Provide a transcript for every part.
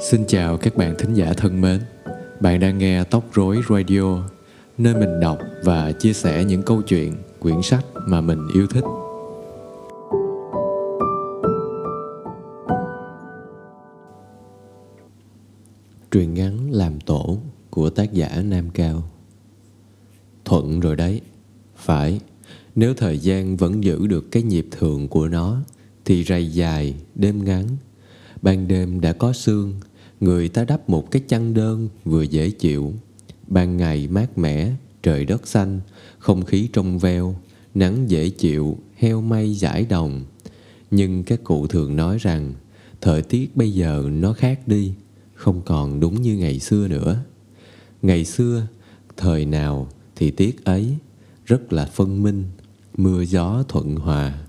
Xin chào các bạn thính giả thân mến. Bạn đang nghe Tóc Rối Radio, nơi mình đọc và chia sẻ những câu chuyện, quyển sách mà mình yêu thích. Truyện ngắn Làm Tổ của tác giả Nam Cao Thuận rồi đấy, phải, nếu thời gian vẫn giữ được cái nhịp thường của nó thì rày dài, đêm ngắn Ban đêm đã có sương, Người ta đắp một cái chăn đơn vừa dễ chịu. Ban ngày mát mẻ, Trời đất xanh, Không khí trong veo, Nắng dễ chịu, Heo may giải đồng. Nhưng các cụ thường nói rằng, Thời tiết bây giờ nó khác đi, Không còn đúng như ngày xưa nữa. Ngày xưa, Thời nào thì tiết ấy, Rất là phân minh, Mưa gió thuận hòa.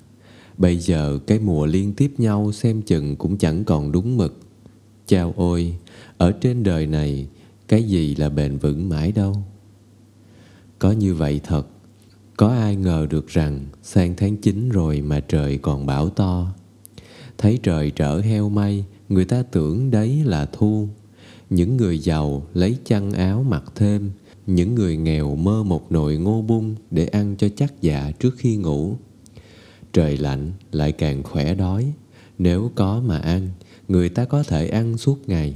Bây giờ cái mùa liên tiếp nhau xem chừng cũng chẳng còn đúng mực. Chao ôi, ở trên đời này, cái gì là bền vững mãi đâu. Có như vậy thật, có ai ngờ được rằng sang tháng 9 rồi mà trời còn bão to. Thấy trời trở heo mây, người ta tưởng đấy là thu. Những người giàu lấy chăn áo mặc thêm, những người nghèo mơ một nồi ngô bung để ăn cho chắc dạ trước khi ngủ. Trời lạnh lại càng khỏe đói. Nếu có mà ăn, Người ta có thể ăn suốt ngày.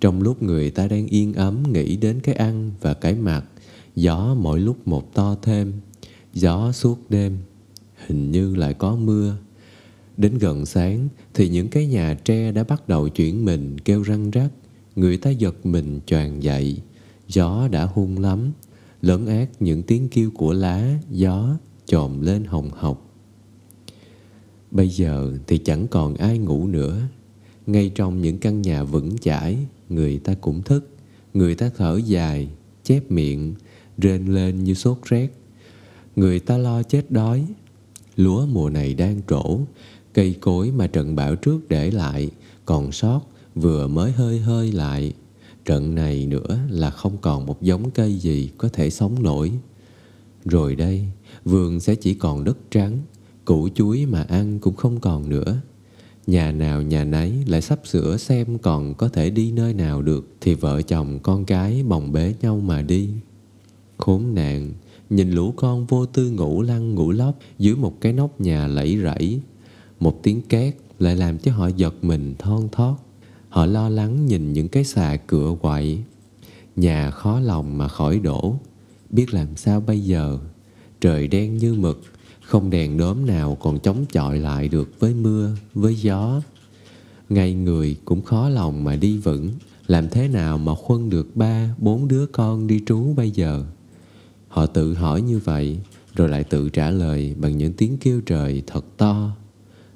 Trong lúc người ta đang yên ấm Nghĩ đến cái ăn và cái mặc, Gió mỗi lúc một to thêm. Gió suốt đêm, Hình như lại có mưa. Đến gần sáng Thì những cái nhà tre đã bắt đầu chuyển mình Kêu răng rắc. Người ta giật mình choàng dậy. Gió đã hung lắm Lớn ác những tiếng kêu của lá, Gió trồm lên hồng hộc. Bây giờ thì chẳng còn ai ngủ nữa. Ngay trong những căn nhà vững chãi, Người ta cũng thức. Người ta thở dài, Chép miệng, Rên lên như sốt rét. Người ta lo chết đói. Lúa mùa này đang trổ. Cây cối mà trận bão trước để lại Còn sót, vừa mới hơi hơi lại. Trận này nữa là không còn một giống cây gì Có thể sống nổi. Rồi đây, Vườn sẽ chỉ còn đất trắng. Củ chuối mà ăn cũng không còn nữa. Nhà nào nhà nấy lại sắp sửa xem còn có thể đi nơi nào được Thì vợ chồng con cái bồng bế nhau mà đi. Khốn nạn, Nhìn lũ con vô tư ngủ lăn ngủ lóc Dưới một cái nóc nhà lẫy rẫy. Một tiếng két lại làm cho họ giật mình thon thót. Họ lo lắng nhìn những cái xà cửa quậy. Nhà khó lòng mà khỏi đổ. Biết làm sao bây giờ? Trời đen như mực không đèn đốm nào còn chống chọi lại được với mưa, với gió. Ngay người cũng khó lòng mà đi vững, làm thế nào mà khuân được ba, bốn đứa con đi trú bây giờ? Họ tự hỏi như vậy, rồi lại tự trả lời bằng những tiếng kêu trời thật to.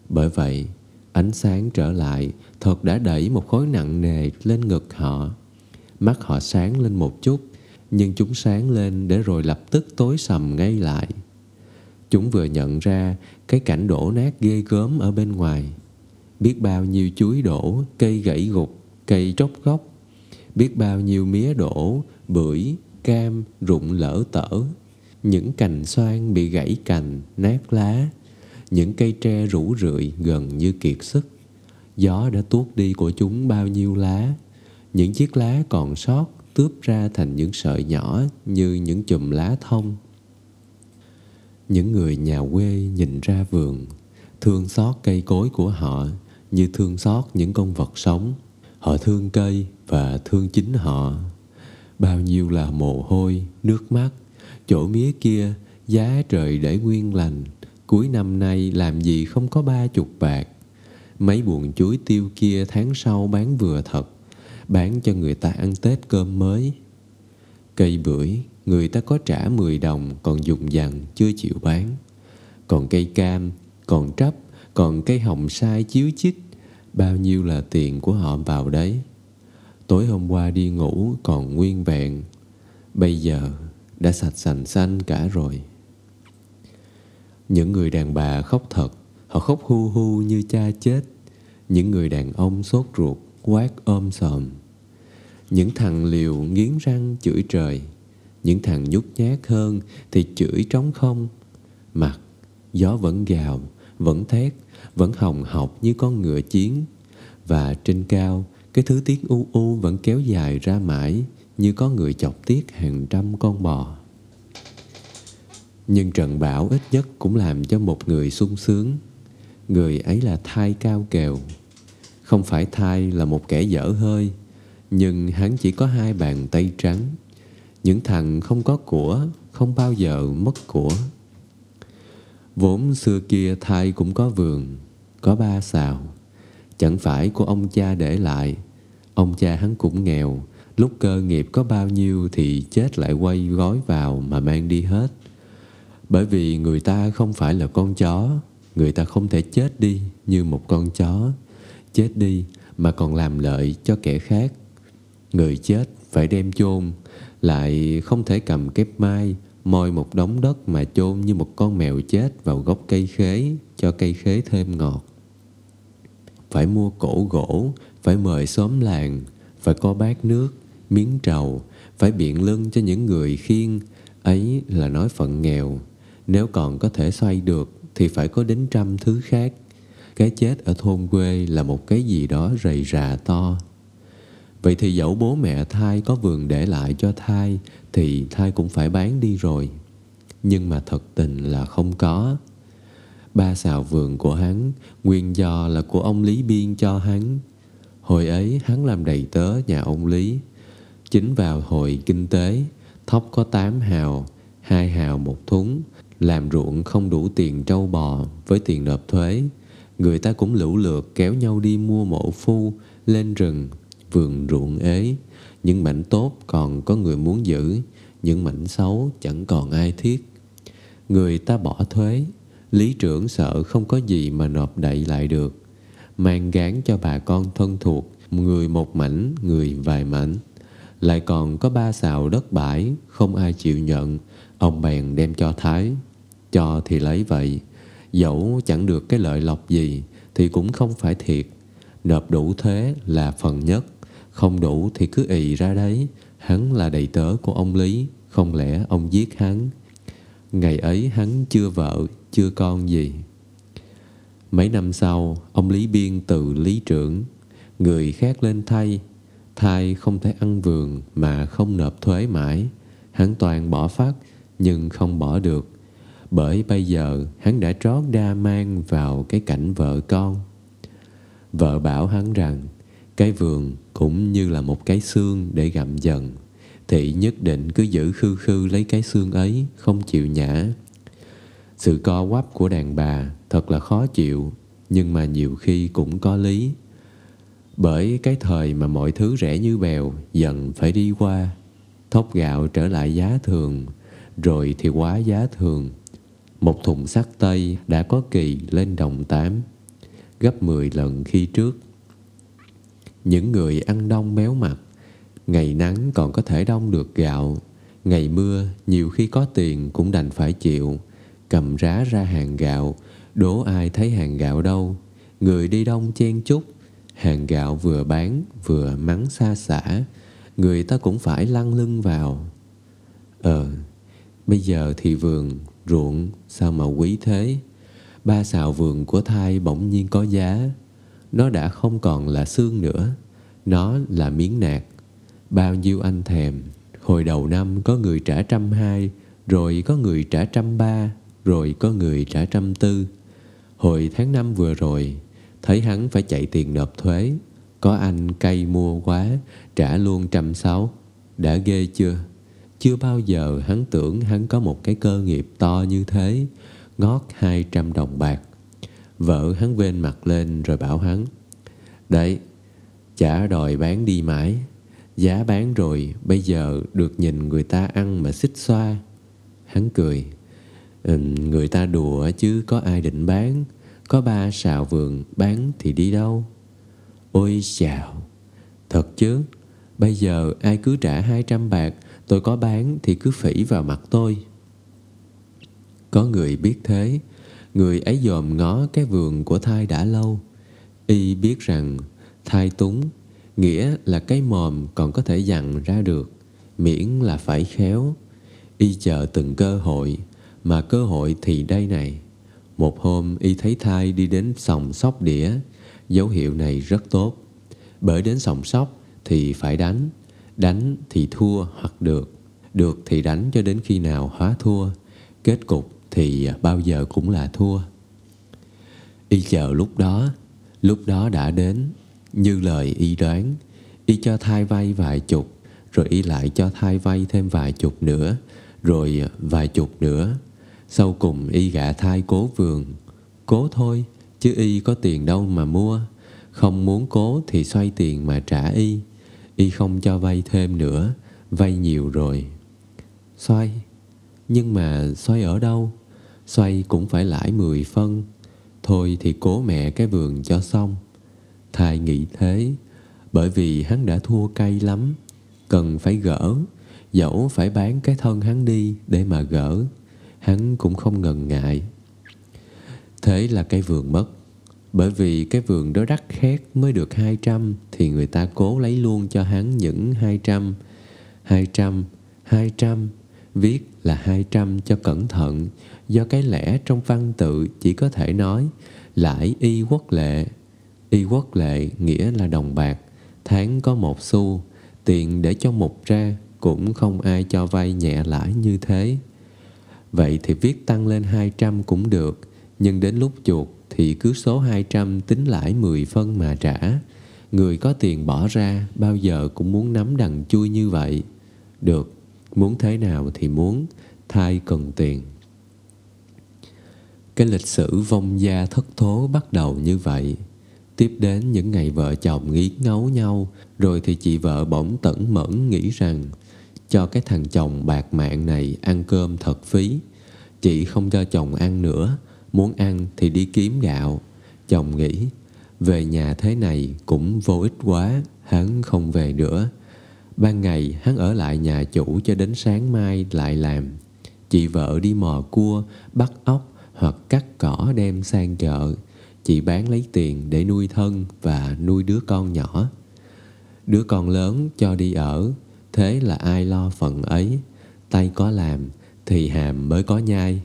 Bởi vậy, ánh sáng trở lại thật đã đẩy một khối nặng nề lên ngực họ. Mắt họ sáng lên một chút, nhưng chúng sáng lên để rồi lập tức tối sầm ngay lại. Chúng vừa nhận ra cái cảnh đổ nát ghê gớm ở bên ngoài. Biết bao nhiêu chuối đổ, cây gãy gục, cây tróc gốc. Biết bao nhiêu mía đổ, bưởi, cam, rụng lỡ tở. Những cành xoan bị gãy cành, nát lá. Những cây tre rủ rượi gần như kiệt sức. Gió đã tuốt đi của chúng bao nhiêu lá. Những chiếc lá còn sót tướp ra thành những sợi nhỏ như những chùm lá thông những người nhà quê nhìn ra vườn, thương xót cây cối của họ như thương xót những con vật sống. Họ thương cây và thương chính họ. Bao nhiêu là mồ hôi, nước mắt, chỗ mía kia, giá trời để nguyên lành. Cuối năm nay làm gì không có ba chục bạc? Mấy buồng chuối tiêu kia tháng sau bán vừa thật, bán cho người ta ăn tết cơm mới. Cây bưởi người ta có trả 10 đồng còn dùng dằn chưa chịu bán. Còn cây cam, còn trắp, còn cây hồng sai chiếu chích, bao nhiêu là tiền của họ vào đấy. Tối hôm qua đi ngủ còn nguyên vẹn, bây giờ đã sạch sành xanh cả rồi. Những người đàn bà khóc thật, họ khóc hu hu như cha chết. Những người đàn ông sốt ruột, quát ôm sòm. Những thằng liều nghiến răng chửi trời những thằng nhút nhát hơn thì chửi trống không. Mặt, gió vẫn gào, vẫn thét, vẫn hồng học như con ngựa chiến. Và trên cao, cái thứ tiếng u u vẫn kéo dài ra mãi như có người chọc tiết hàng trăm con bò. Nhưng trận bão ít nhất cũng làm cho một người sung sướng. Người ấy là thai cao kèo. Không phải thai là một kẻ dở hơi, nhưng hắn chỉ có hai bàn tay trắng. Những thằng không có của không bao giờ mất của. Vốn xưa kia thai cũng có vườn, có ba xào. Chẳng phải của ông cha để lại. Ông cha hắn cũng nghèo, lúc cơ nghiệp có bao nhiêu thì chết lại quay gói vào mà mang đi hết. Bởi vì người ta không phải là con chó, người ta không thể chết đi như một con chó. Chết đi mà còn làm lợi cho kẻ khác. Người chết phải đem chôn, lại không thể cầm kép mai moi một đống đất mà chôn như một con mèo chết vào gốc cây khế cho cây khế thêm ngọt. Phải mua cổ gỗ, phải mời xóm làng, phải có bát nước, miếng trầu, phải biện lưng cho những người khiêng, ấy là nói phận nghèo. Nếu còn có thể xoay được thì phải có đến trăm thứ khác. Cái chết ở thôn quê là một cái gì đó rầy rà to. Vậy thì dẫu bố mẹ thai có vườn để lại cho thai thì thai cũng phải bán đi rồi. Nhưng mà thật tình là không có. Ba xào vườn của hắn nguyên do là của ông Lý Biên cho hắn. Hồi ấy hắn làm đầy tớ nhà ông Lý. Chính vào hồi kinh tế, thóc có 8 hào, hai hào một thúng, làm ruộng không đủ tiền trâu bò với tiền nộp thuế. Người ta cũng lũ lượt kéo nhau đi mua mộ phu, lên rừng, vườn ruộng ế. Những mảnh tốt còn có người muốn giữ, những mảnh xấu chẳng còn ai thiết. Người ta bỏ thuế, lý trưởng sợ không có gì mà nộp đậy lại được. Mang gán cho bà con thân thuộc, người một mảnh, người vài mảnh. Lại còn có ba xào đất bãi, không ai chịu nhận, ông bèn đem cho Thái. Cho thì lấy vậy, dẫu chẳng được cái lợi lộc gì thì cũng không phải thiệt. Nộp đủ thuế là phần nhất, không đủ thì cứ ì ra đấy, hắn là đầy tớ của ông Lý, không lẽ ông giết hắn. Ngày ấy hắn chưa vợ, chưa con gì. Mấy năm sau, ông Lý Biên từ Lý trưởng, người khác lên thay, thay không thể ăn vườn mà không nộp thuế mãi. Hắn toàn bỏ phát, nhưng không bỏ được. Bởi bây giờ hắn đã trót đa mang vào cái cảnh vợ con. Vợ bảo hắn rằng, cái vườn cũng như là một cái xương để gặm dần. Thì nhất định cứ giữ khư khư lấy cái xương ấy, không chịu nhả. Sự co quắp của đàn bà thật là khó chịu, nhưng mà nhiều khi cũng có lý. Bởi cái thời mà mọi thứ rẻ như bèo, dần phải đi qua. Thóc gạo trở lại giá thường, rồi thì quá giá thường. Một thùng sắt tây đã có kỳ lên đồng tám, gấp 10 lần khi trước những người ăn đông béo mặt Ngày nắng còn có thể đông được gạo Ngày mưa nhiều khi có tiền cũng đành phải chịu Cầm rá ra hàng gạo Đố ai thấy hàng gạo đâu. Người đi đông chen chúc Hàng gạo vừa bán vừa mắng xa xả Người ta cũng phải lăn lưng vào. Ờ Bây giờ thì vườn, ruộng Sao mà quý thế? Ba xào vườn của thai bỗng nhiên có giá. Nó đã không còn là xương nữa. Nó là miếng nạc. Bao nhiêu anh thèm. Hồi đầu năm có người trả trăm hai, Rồi có người trả trăm ba, Rồi có người trả trăm tư. Hồi tháng năm vừa rồi, Thấy hắn phải chạy tiền nộp thuế. Có anh cay mua quá, Trả luôn trăm sáu. Đã ghê chưa? Chưa bao giờ hắn tưởng hắn có một cái cơ nghiệp to như thế, Ngót hai trăm đồng bạc. Vợ hắn quên mặt lên rồi bảo hắn Đấy Chả đòi bán đi mãi. Giá bán rồi Bây giờ được nhìn người ta ăn mà xích xoa. Hắn cười ừ, Người ta đùa chứ có ai định bán. Có ba xào vườn Bán thì đi đâu? Ôi chào Thật chứ. Bây giờ ai cứ trả 200 bạc Tôi có bán thì cứ phỉ vào mặt tôi. Có người biết thế Người ấy dòm ngó cái vườn của thai đã lâu. Y biết rằng thai túng, Nghĩa là cái mồm còn có thể dặn ra được, Miễn là phải khéo. Y chờ từng cơ hội, Mà cơ hội thì đây này. Một hôm, Y thấy thai đi đến sòng sóc đĩa. Dấu hiệu này rất tốt. Bởi đến sòng sóc thì phải đánh. Đánh thì thua hoặc được. Được thì đánh cho đến khi nào hóa thua. Kết cục thì bao giờ cũng là thua. Y chờ lúc đó Lúc đó đã đến, Như lời y đoán, Y cho thai vay vài chục, Rồi y lại cho thai vay thêm vài chục nữa, Rồi vài chục nữa. Sau cùng y gạ thai cố vườn. Cố thôi, Chứ y có tiền đâu mà mua. Không muốn cố thì xoay tiền mà trả y. Y không cho vay thêm nữa, Vay nhiều rồi. Xoay, Nhưng mà xoay ở đâu? Xoay cũng phải lãi 10 phân. Thôi thì cố mẹ cái vườn cho xong. Thầy nghĩ thế, Bởi vì hắn đã thua cay lắm. Cần phải gỡ, Dẫu phải bán cái thân hắn đi Để mà gỡ. Hắn cũng không ngần ngại. Thế là cái vườn mất. Bởi vì cái vườn đó đắt khét Mới được 200 Thì người ta cố lấy luôn cho hắn những 200 200 200 Viết là 200 cho cẩn thận. Do cái lẽ trong văn tự chỉ có thể nói Lãi y quốc lệ. Y quốc lệ nghĩa là đồng bạc. Tháng có một xu, Tiền để cho mục ra, Cũng không ai cho vay nhẹ lãi như thế. Vậy thì viết tăng lên 200 cũng được, Nhưng đến lúc chuột Thì cứ số 200 tính lãi 10 phân mà trả. Người có tiền bỏ ra, Bao giờ cũng muốn nắm đằng chui như vậy. Được, Muốn thế nào thì muốn, thay cần tiền. Cái lịch sử vong gia thất thố bắt đầu như vậy. Tiếp đến những ngày vợ chồng nghiến ngấu nhau Rồi thì chị vợ bỗng tẩn mẫn nghĩ rằng Cho cái thằng chồng bạc mạng này ăn cơm thật phí. Chị không cho chồng ăn nữa Muốn ăn thì đi kiếm gạo. Chồng nghĩ Về nhà thế này cũng vô ích quá Hắn không về nữa. Ban ngày hắn ở lại nhà chủ cho đến sáng mai lại làm. Chị vợ đi mò cua, bắt ốc hoặc cắt cỏ đem sang chợ. Chị bán lấy tiền để nuôi thân và nuôi đứa con nhỏ. Đứa con lớn cho đi ở Thế là ai lo phần ấy? Tay có làm thì hàm mới có nhai.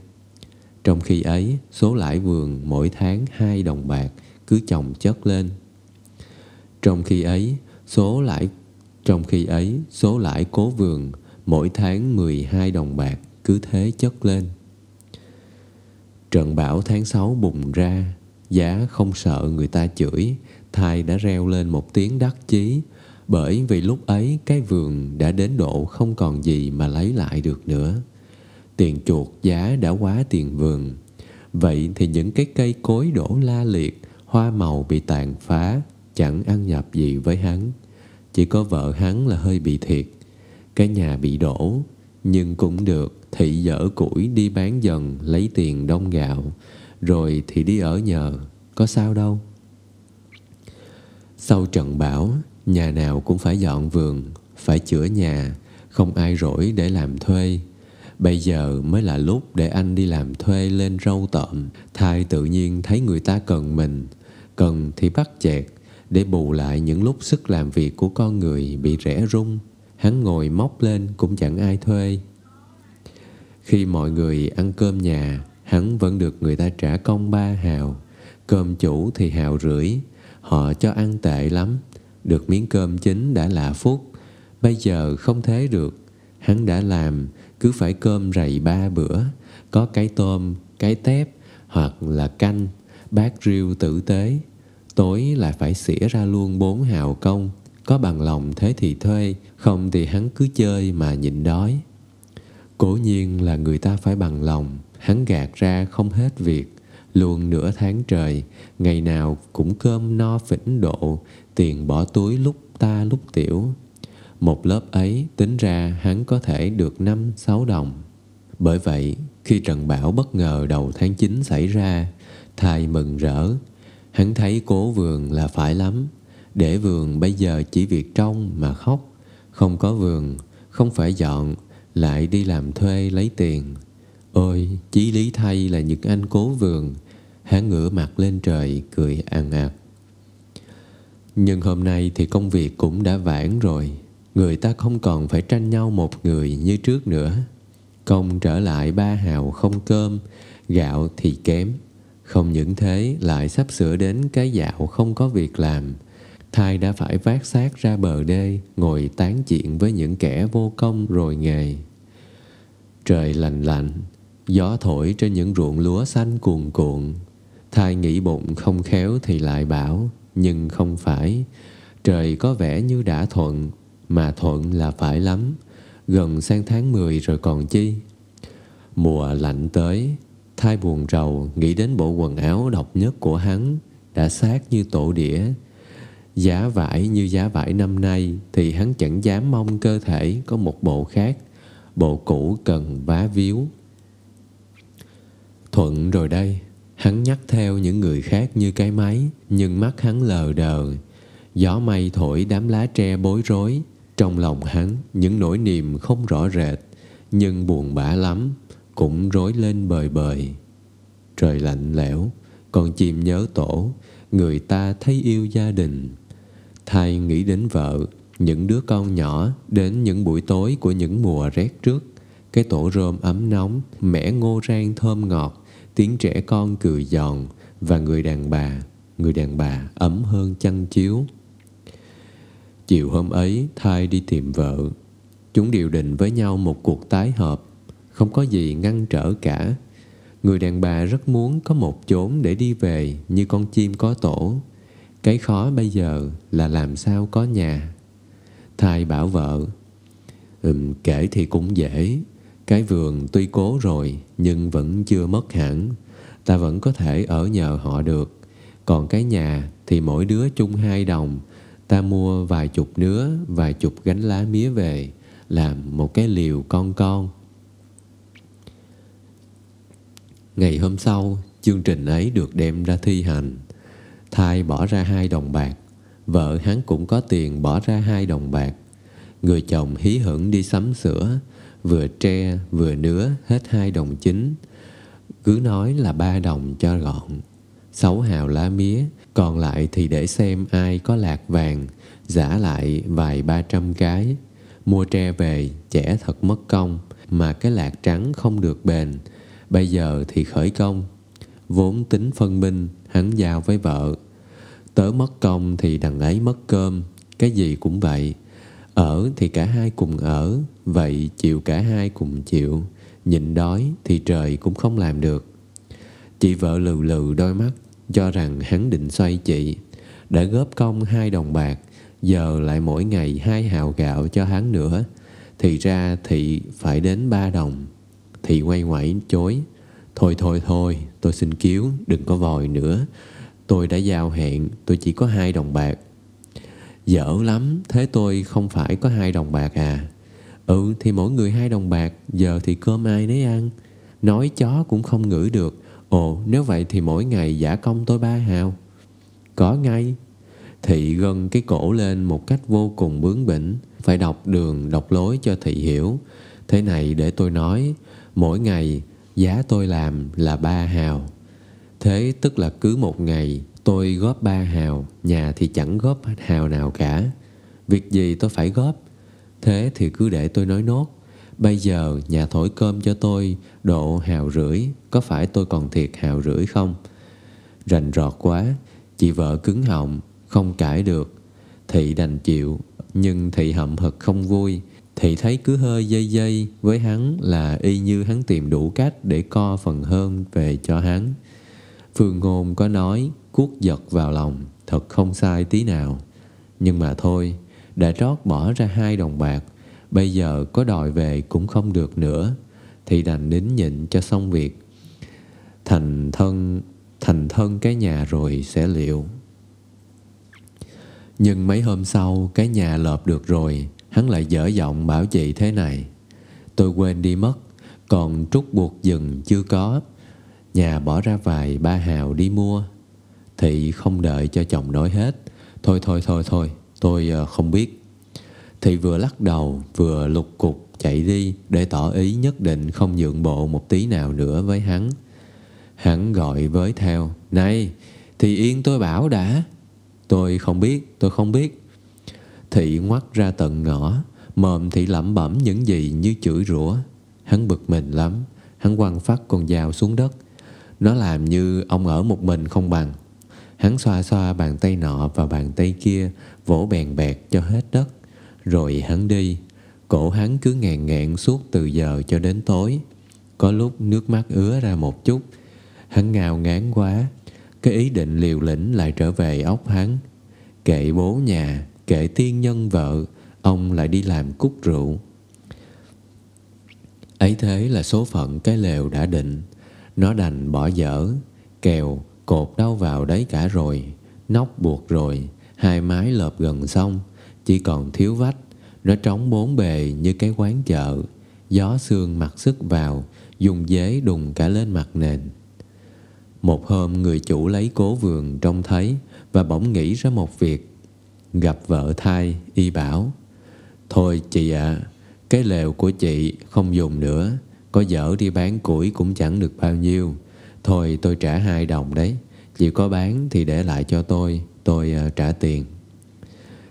Trong khi ấy số lãi vườn mỗi tháng hai đồng bạc cứ chồng chất lên. Trong khi ấy số lãi trong khi ấy, số lãi cố vườn mỗi tháng 12 đồng bạc cứ thế chất lên. Trận bão tháng 6 bùng ra, giá không sợ người ta chửi, thai đã reo lên một tiếng đắc chí, bởi vì lúc ấy cái vườn đã đến độ không còn gì mà lấy lại được nữa. Tiền chuột giá đã quá tiền vườn. Vậy thì những cái cây cối đổ la liệt, hoa màu bị tàn phá, chẳng ăn nhập gì với hắn. Chỉ có vợ hắn là hơi bị thiệt Cái nhà bị đổ nhưng cũng được, Thị dở củi đi bán dần, Lấy tiền đông gạo. Rồi thì đi ở nhờ, Có sao đâu. Sau trận bão, Nhà nào cũng phải dọn vườn, Phải chữa nhà, Không ai rỗi để làm thuê. Bây giờ mới là lúc để anh đi làm thuê lên râu tợm Thai tự nhiên thấy người ta cần mình, Cần thì bắt chẹt, để bù lại những lúc sức làm việc của con người bị rẽ rung hắn ngồi móc lên cũng chẳng ai thuê. Khi mọi người ăn cơm nhà, hắn vẫn được người ta trả công ba hào. Cơm chủ thì hào rưỡi. Họ cho ăn tệ lắm. Được miếng cơm chính đã là phúc. Bây giờ không thế được. Hắn đã làm, cứ phải cơm rầy ba bữa. Có cái tôm, cái tép, hoặc là canh. Bát riêu tử tế. Tối lại phải xỉa ra luôn bốn hào công có bằng lòng thế thì thuê không thì hắn cứ chơi mà nhịn đói. Cố nhiên là người ta phải bằng lòng, hắn gạt ra không hết việc. Luôn nửa tháng trời, ngày nào cũng cơm no phỉnh độ, tiền bỏ túi lúc ta lúc tiểu. Một lớp ấy, tính ra hắn có thể được năm, sáu đồng. Bởi vậy, khi trận bão bất ngờ đầu tháng 9 xảy ra thầy mừng rỡ, Hắn thấy cố vườn là phải lắm. Để vườn bây giờ chỉ việc trông mà khóc. Không có vườn, Không phải dọn, Lại đi làm thuê lấy tiền. Ôi, chí lý thay là những anh cố vườn Hắn ngửa mặt lên trời Cười ăn ạt. Nhưng hôm nay thì công việc cũng đã vãn rồi. Người ta không còn phải tranh nhau một người như trước nữa. Công trở lại ba hào không cơm, Gạo thì kém. Không những thế, lại sắp sửa đến cái dạo không có việc làm. Thai đã phải vác xác ra bờ đê, Ngồi tán chuyện với những kẻ vô công rồi nghề. Trời lạnh lạnh, Gió thổi trên những ruộng lúa xanh cuồn cuộn. Thai nghĩ bụng không khéo thì lại bảo, Nhưng không phải. Trời có vẻ như đã thuận, Mà thuận là phải lắm. Gần sang tháng 10 rồi còn chi? Mùa lạnh tới, Thai buồn rầu Nghĩ đến bộ quần áo độc nhất của hắn, Đã sát như tổ đĩa. Giá vải như giá vải năm nay Thì hắn chẳng dám mong cơ thể Có một bộ khác. Bộ cũ cần vá víu. Thuận rồi đây, Hắn nhắc theo những người khác như cái máy, Nhưng mắt hắn lờ đờ. Gió mây thổi đám lá tre bối rối, Trong lòng hắn những nỗi niềm không rõ rệt, Nhưng buồn bã lắm, Cũng rối lên bời bời. Trời lạnh lẽo Còn chìm nhớ tổ, Người ta thấy yêu gia đình. Thay nghĩ đến vợ, Những đứa con nhỏ Đến những buổi tối của những mùa rét trước. Cái tổ rơm ấm nóng, Mẻ ngô rang thơm ngọt, Tiếng trẻ con cười giòn Và người đàn bà, Người đàn bà ấm hơn chăn chiếu. Chiều hôm ấy Thai đi tìm vợ. Chúng điều định với nhau một cuộc tái hợp. Không có gì ngăn trở cả. Người đàn bà rất muốn có một chốn để đi về Như con chim có tổ. Cái khó bây giờ là làm sao có nhà? Thai bảo vợ Ừm, kể thì cũng dễ. Cái vườn tuy cố rồi Nhưng vẫn chưa mất hẳn. Ta vẫn có thể ở nhờ họ được. Còn cái nhà thì mỗi đứa chung hai đồng. Ta mua vài chục nứa, vài chục gánh lá mía về, làm một cái liều con con. Ngày hôm sau, chương trình ấy được đem ra thi hành. Thai bỏ ra hai đồng bạc, vợ hắn cũng có tiền bỏ ra hai đồng bạc. Người chồng hí hửng đi sắm sữa, vừa tre vừa nứa hết hai đồng chính. Cứ nói là ba đồng cho gọn. Sáu hào lá mía, còn lại thì để xem ai có lạc vàng, giả lại vài ba trăm cái. Mua tre về, chẻ thật mất công, mà cái lạc trắng không được bền. Bây giờ thì khởi công. Vốn tính phân minh, hắn giao với vợ. Tớ mất công thì đằng ấy mất cơm, cái gì cũng vậy. Ở thì cả hai cùng ở, vậy chịu cả hai cùng chịu. Nhịn đói thì trời cũng không làm được. Chị vợ lừ lừ đôi mắt cho rằng hắn định xoay chị đã góp công hai đồng bạc giờ lại mỗi ngày hai hào gạo cho hắn nữa thì ra thị phải đến ba đồng thị quay ngoảy chối thôi thôi thôi tôi xin cứu, đừng có vòi nữa. Tôi đã giao hẹn, tôi chỉ có hai đồng bạc. Dở lắm, thế tôi không phải có hai đồng bạc à? Ừ thì mỗi người hai đồng bạc, giờ thì cơm ai nấy ăn? Nói chó cũng không ngửi được. Ồ, nếu vậy thì mỗi ngày giả công tôi ba hào. Có ngay. Thị gân cái cổ lên một cách vô cùng bướng bỉnh. Phải đọc đường, đọc lối cho thị hiểu. Thế này để tôi nói, Mỗi ngày giá tôi làm là ba hào Thế tức là cứ một ngày tôi góp ba hào Nhà thì chẳng góp hào nào cả Việc gì tôi phải góp Thế thì cứ để tôi nói nốt Bây giờ nhà thổi cơm cho tôi độ hào rưỡi, có phải tôi còn thiệt hào rưỡi không? Rành rọt quá, chị vợ cứng họng, không cãi được. Thị đành chịu, nhưng thị hậm hực không vui thì thấy cứ hơi dây dây với hắn là y như hắn tìm đủ cách để co phần hơn về cho hắn. Phương Ngôn có nói cuốc giật vào lòng, thật không sai tí nào. Nhưng mà thôi, đã trót bỏ ra hai đồng bạc, Bây giờ có đòi về cũng không được nữa Thì đành nín nhịn cho xong việc Thành thân Thành thân cái nhà rồi sẽ liệu Nhưng mấy hôm sau Cái nhà lợp được rồi Hắn lại dở giọng bảo chị thế này Tôi quên đi mất Còn trúc buộc dừng chưa có Nhà bỏ ra vài ba hào đi mua Thị không đợi cho chồng nói hết Thôi thôi thôi thôi Tôi ờ, không biết thì vừa lắc đầu vừa lục cục chạy đi để tỏ ý nhất định không nhượng bộ một tí nào nữa với hắn. Hắn gọi với theo, Này, thì yên tôi bảo đã. Tôi không biết, tôi không biết. Thị ngoắt ra tận ngõ, mồm thị lẩm bẩm những gì như chửi rủa. Hắn bực mình lắm, hắn quăng phát con dao xuống đất. Nó làm như ông ở một mình không bằng. Hắn xoa xoa bàn tay nọ và bàn tay kia, vỗ bèn bẹt cho hết đất. Rồi hắn đi. Cổ hắn cứ ngàn ngẹn suốt từ giờ cho đến tối. Có lúc nước mắt ứa ra một chút. Hắn ngào ngán quá. Cái ý định liều lĩnh lại trở về óc hắn. Kệ bố nhà, kệ tiên nhân vợ, ông lại đi làm cút rượu. Ấy thế là số phận cái lều đã định. Nó đành bỏ dở, kèo, cột đâu vào đấy cả rồi, nóc buộc rồi, hai mái lợp gần xong, chỉ còn thiếu vách. Nó trống bốn bề như cái quán chợ, gió sương mặc sức vào, dùng dế đùng cả lên mặt nền. Một hôm người chủ lấy cố vườn trông thấy và bỗng nghĩ ra một việc. Gặp vợ thai, y bảo, Thôi chị ạ, à, cái lều của chị không dùng nữa, có dở đi bán củi cũng chẳng được bao nhiêu. Thôi tôi trả hai đồng đấy, chị có bán thì để lại cho tôi, tôi uh, trả tiền.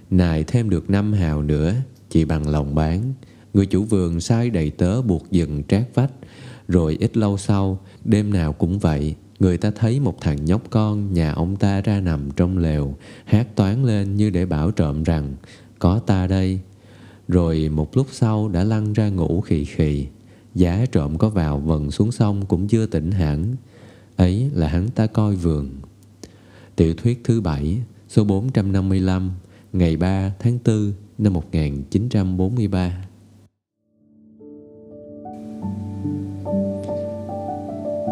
Nài thêm được năm hào nữa, chị bằng lòng bán. Người chủ vườn sai đầy tớ buộc dừng trát vách. Rồi ít lâu sau, đêm nào cũng vậy, người ta thấy một thằng nhóc con nhà ông ta ra nằm trong lều, hát toán lên như để bảo trộm rằng, có ta đây. Rồi một lúc sau đã lăn ra ngủ khì khì, giá trộm có vào vần xuống sông cũng chưa tỉnh hẳn. Ấy là hắn ta coi vườn. Tiểu thuyết thứ bảy, số 455, ngày 3 tháng 4 năm 1943.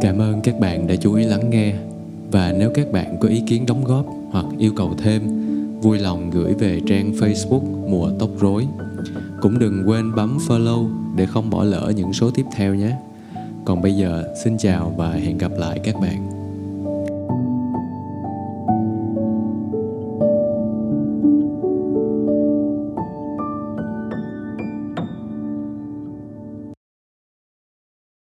Cảm ơn các bạn đã chú ý lắng nghe và nếu các bạn có ý kiến đóng góp hoặc yêu cầu thêm, vui lòng gửi về trang Facebook Mùa Tóc Rối. Cũng đừng quên bấm follow để không bỏ lỡ những số tiếp theo nhé. Còn bây giờ, xin chào và hẹn gặp lại các bạn.